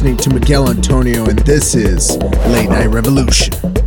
Listening to Miguel Antonio, and this is Late Night Revolution.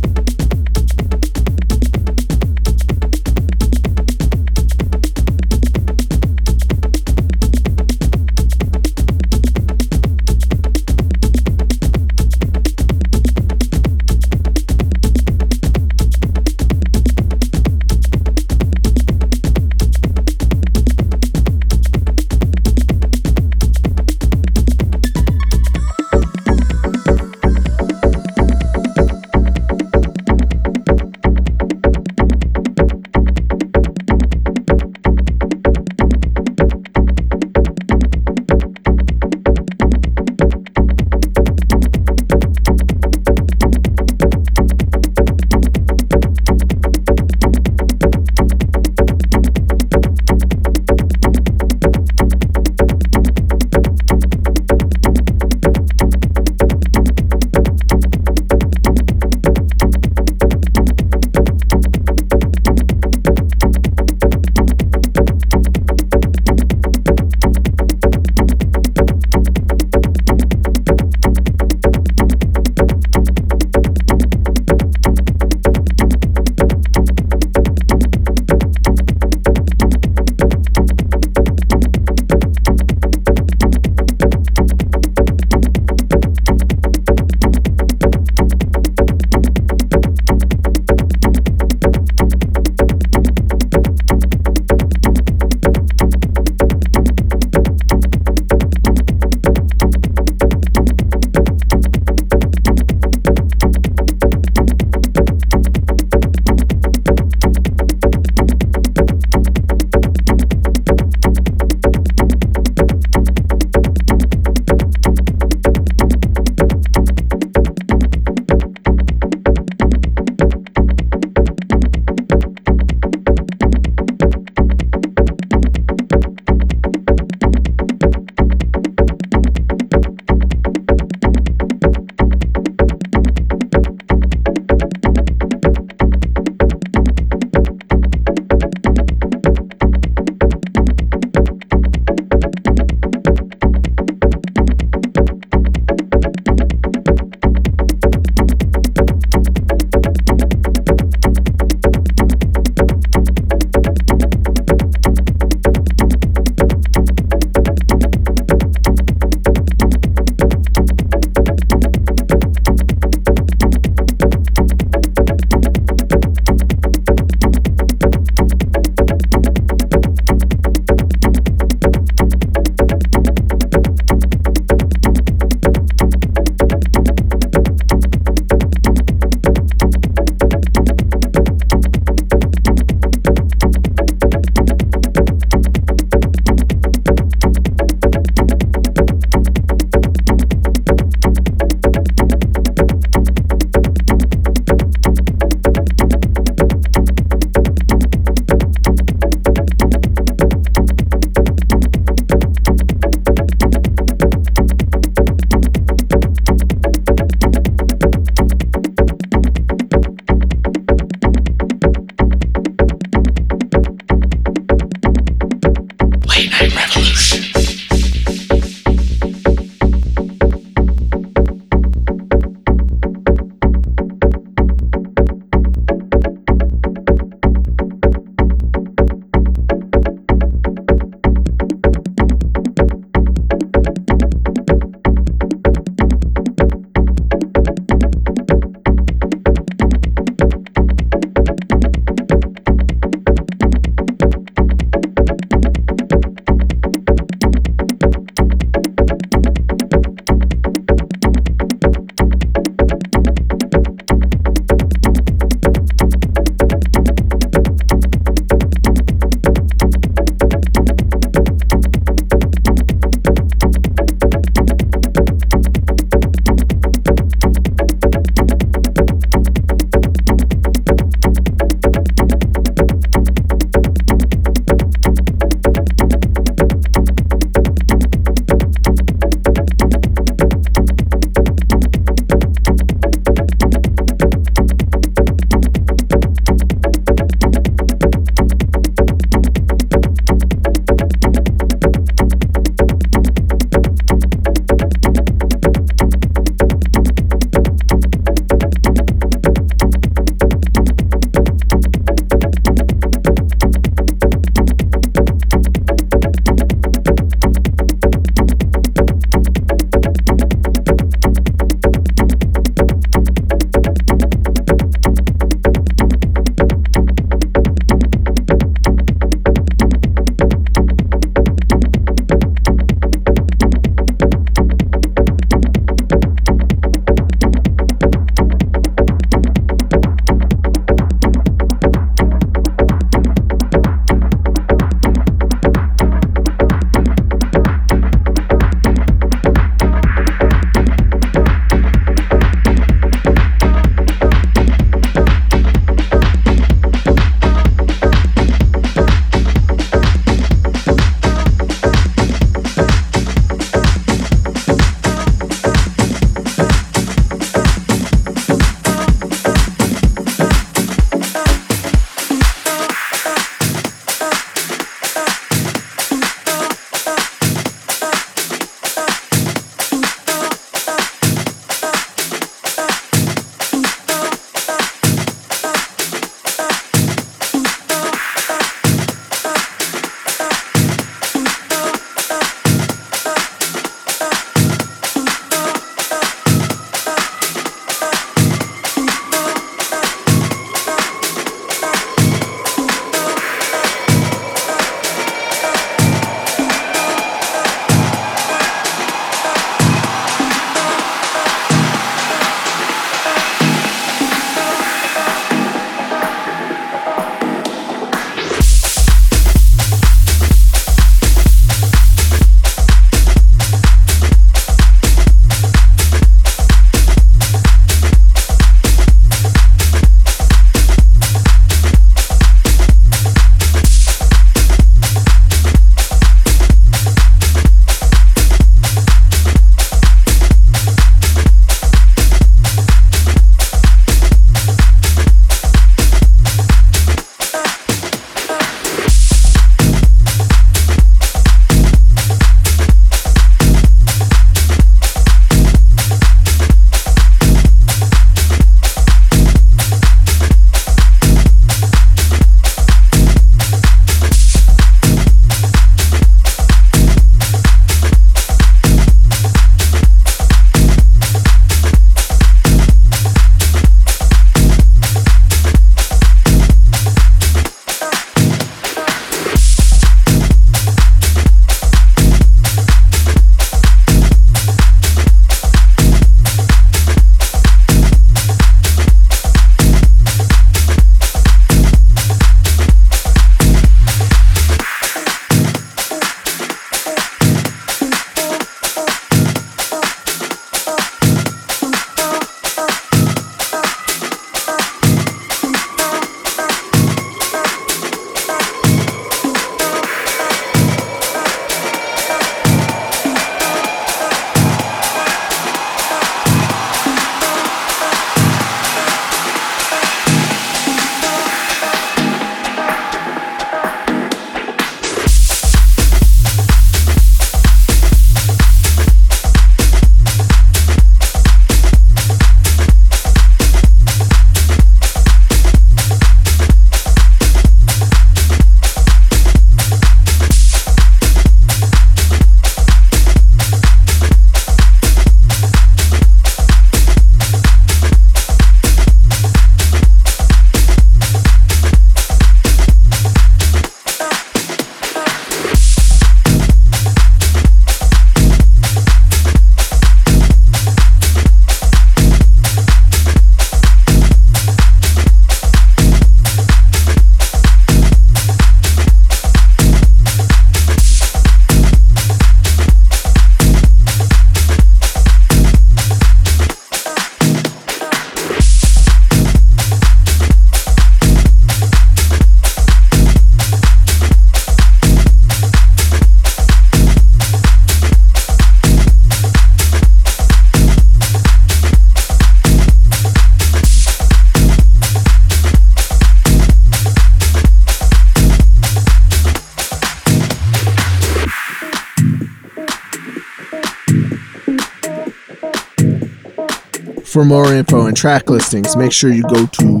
For more info and track listings, make sure you go to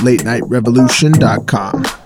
latenightrevolution.com.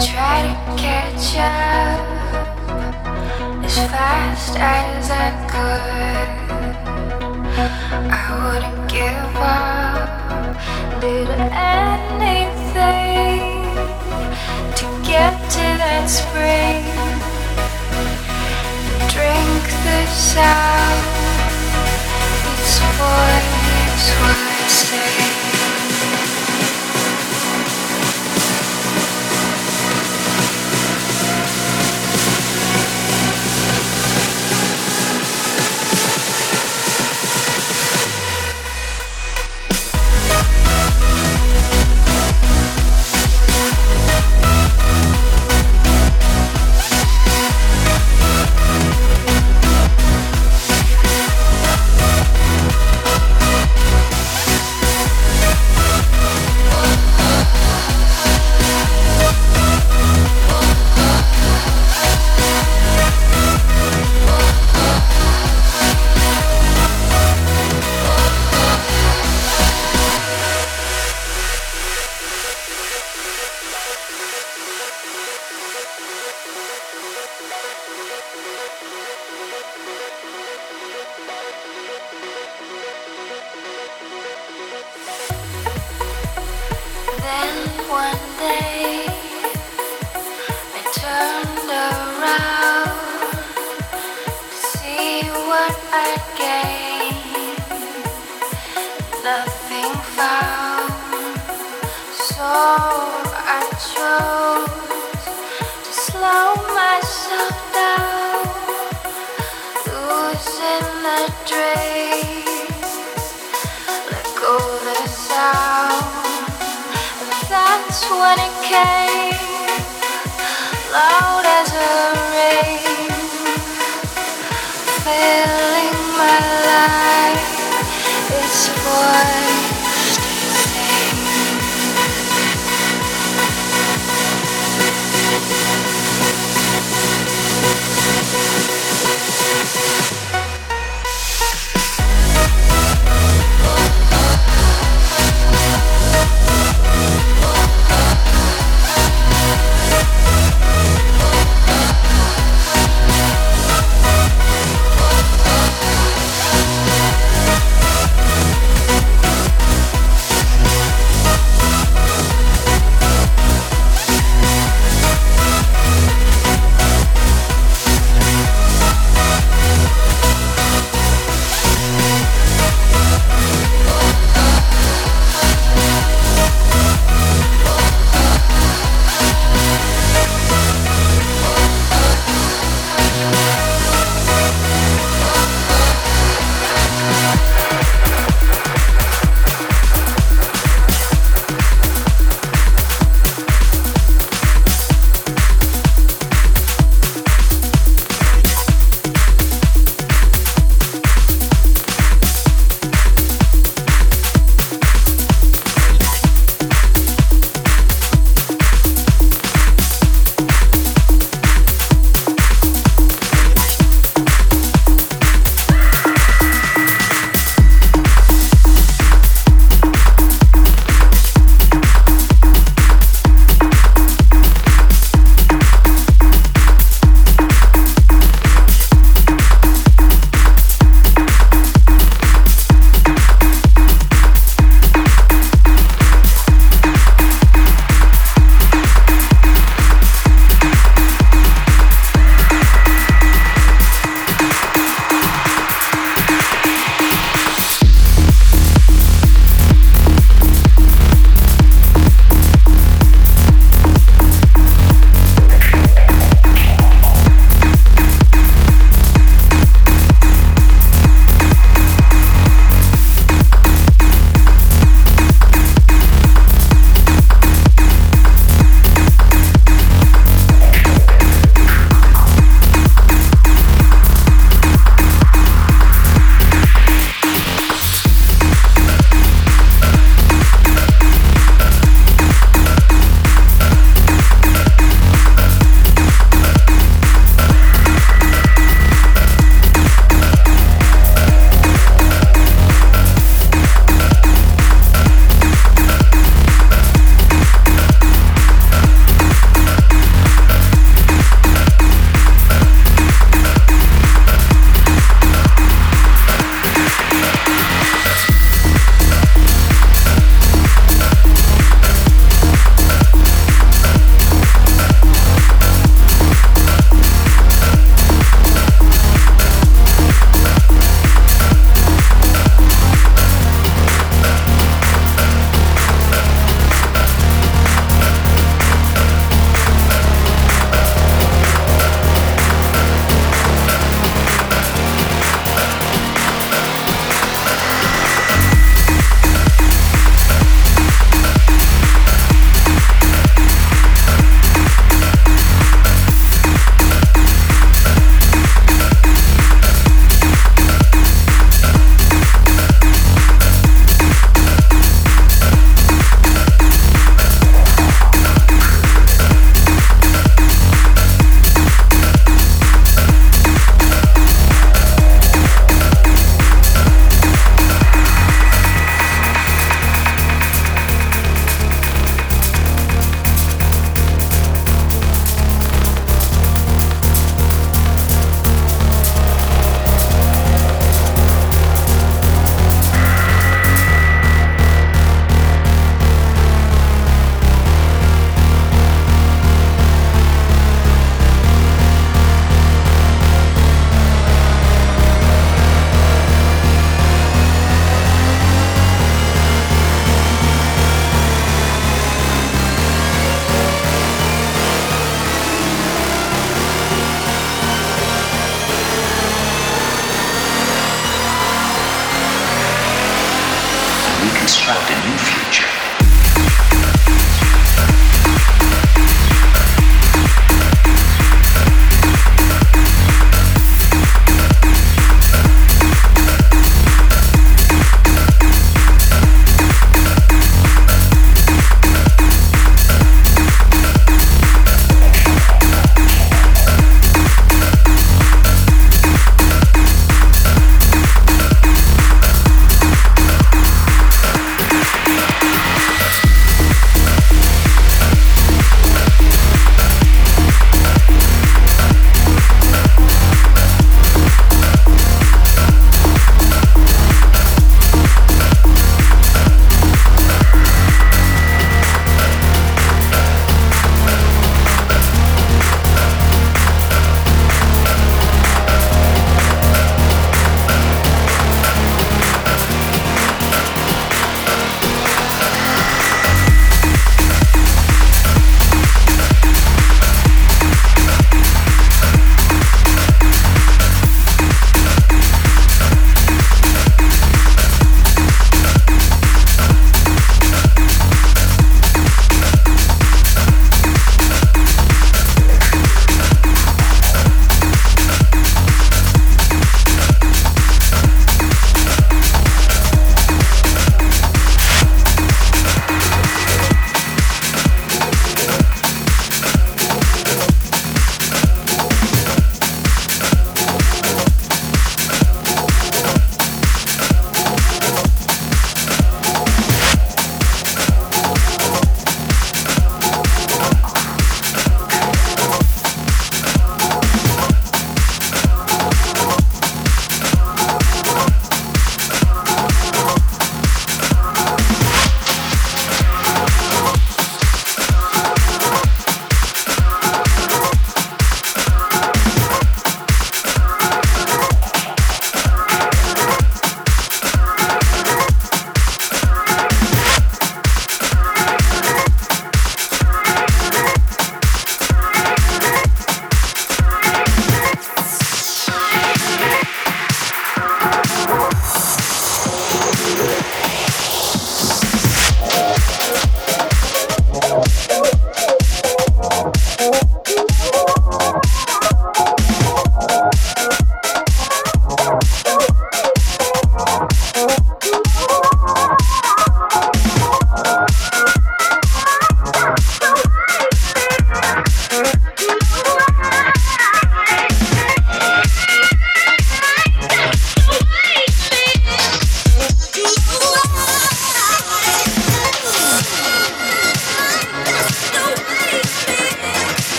try to catch up as fast as I could. I wouldn't give up, did anything to get to that spring. Drink the sound, it's what it's what I say.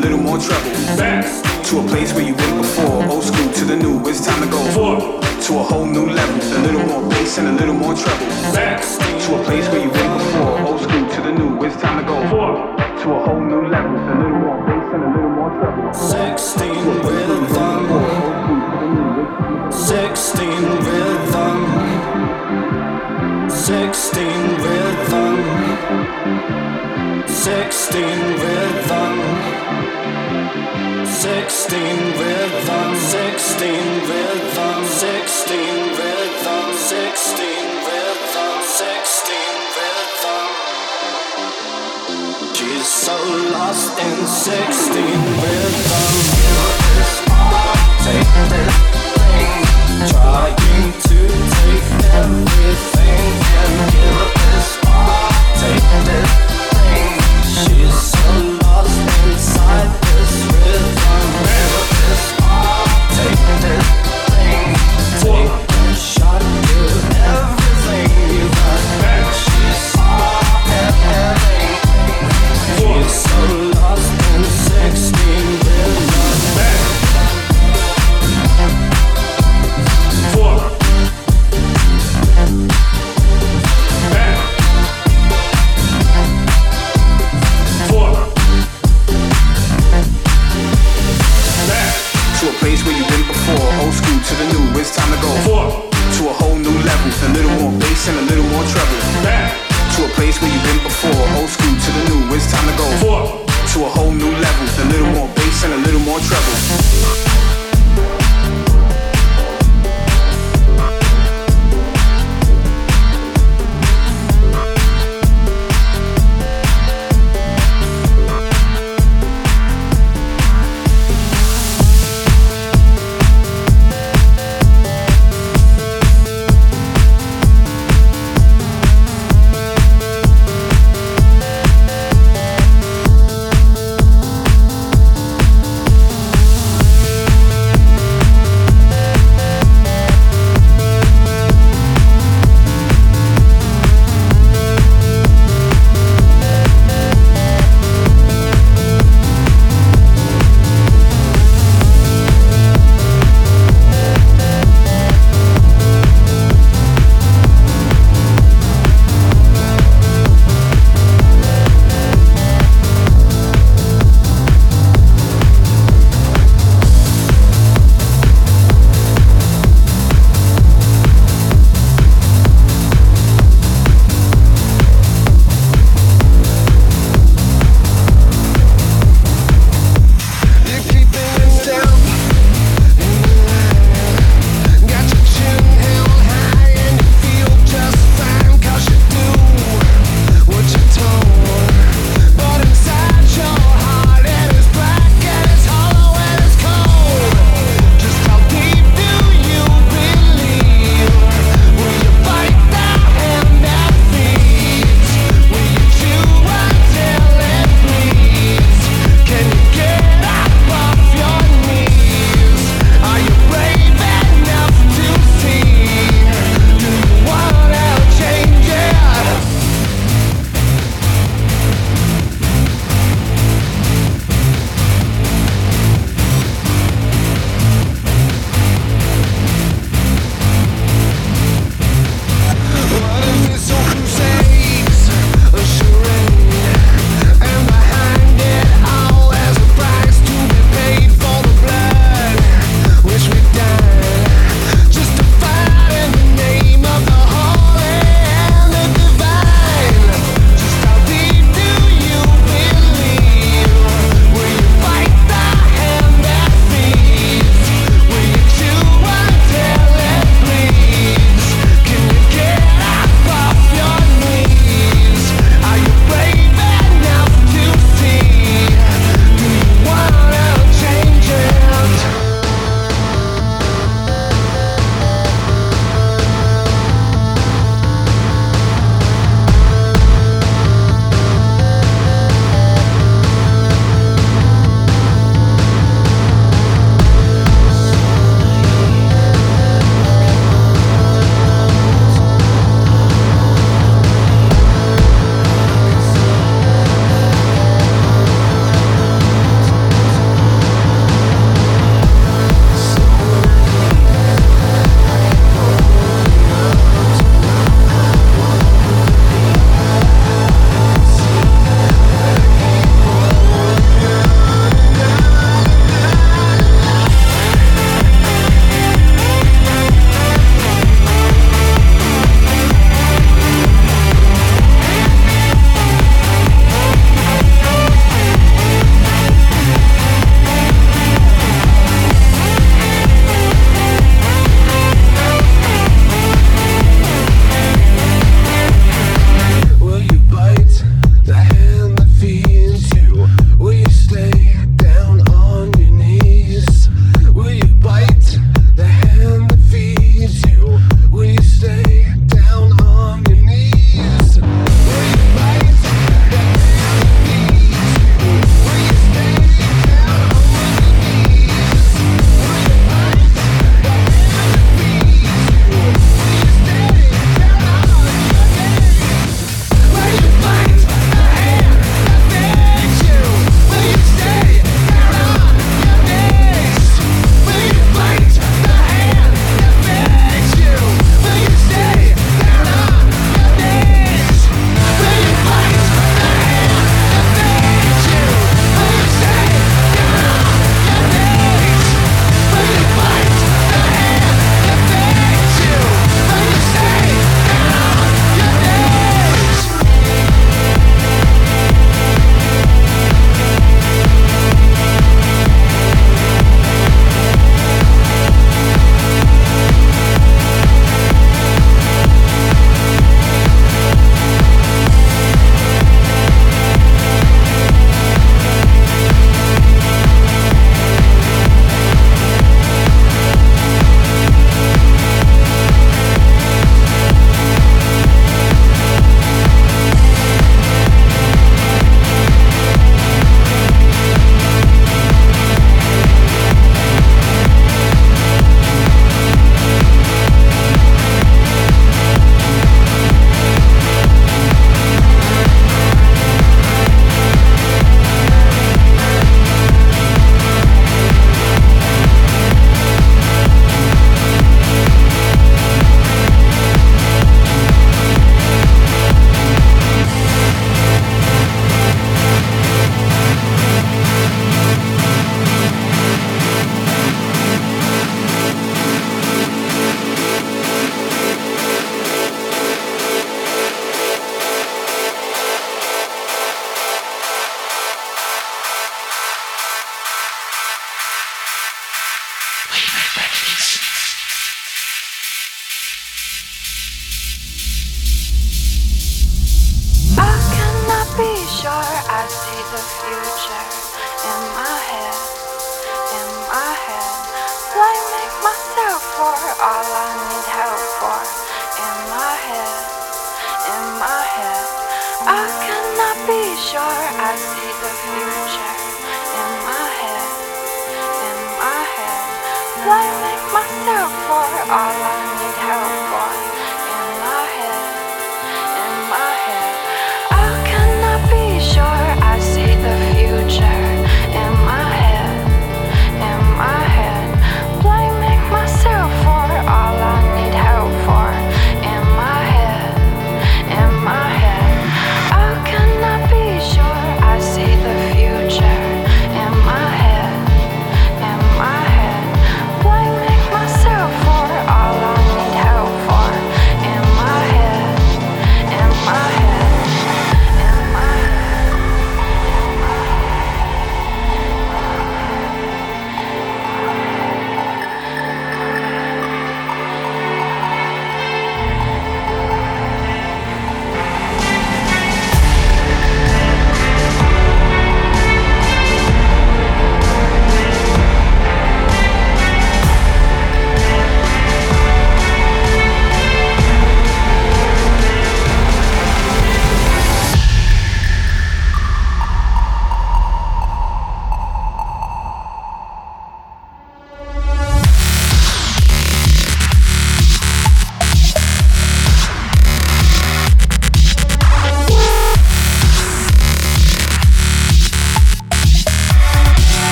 Little more treble. Back. To a place where you've been before, old school to the new, it's time to go. Four. To a whole new level, a little more bass and a little more treble. Back. To a place where you've been before, old school to the new, it's time to go. Four. To a whole new level, a little more bass and a little more treble. 16 rhythm. 16 rhythm. 16 rhythm. 16 rhythm. 16 rhythm. 16 rhythm. 16 rhythm. 16 rhythm. 16 rhythm. She's so lost in 16 rhythm. Take this thing, trying to take everything and give this all. Take this thing. She's so lost inside Take me.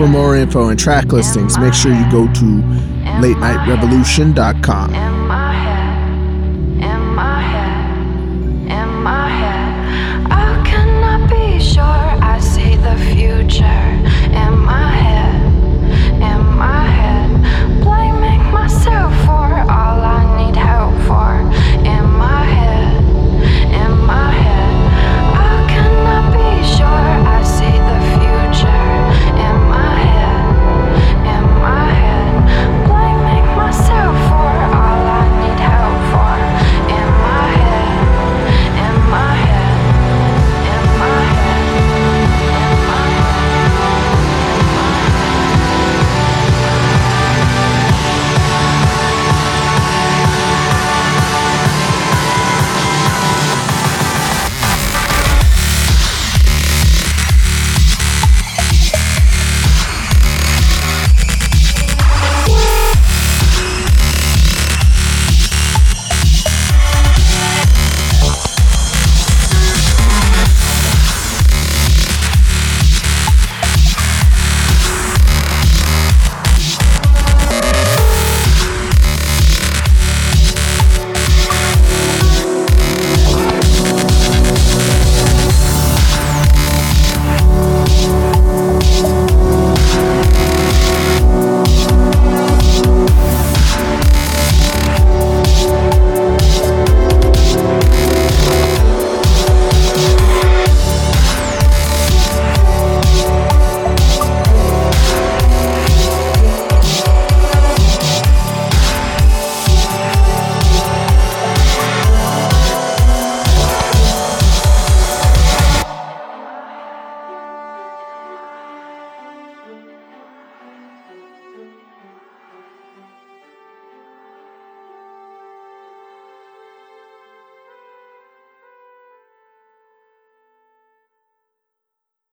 For more info and track listings, make sure you go to latenight.revolution.com.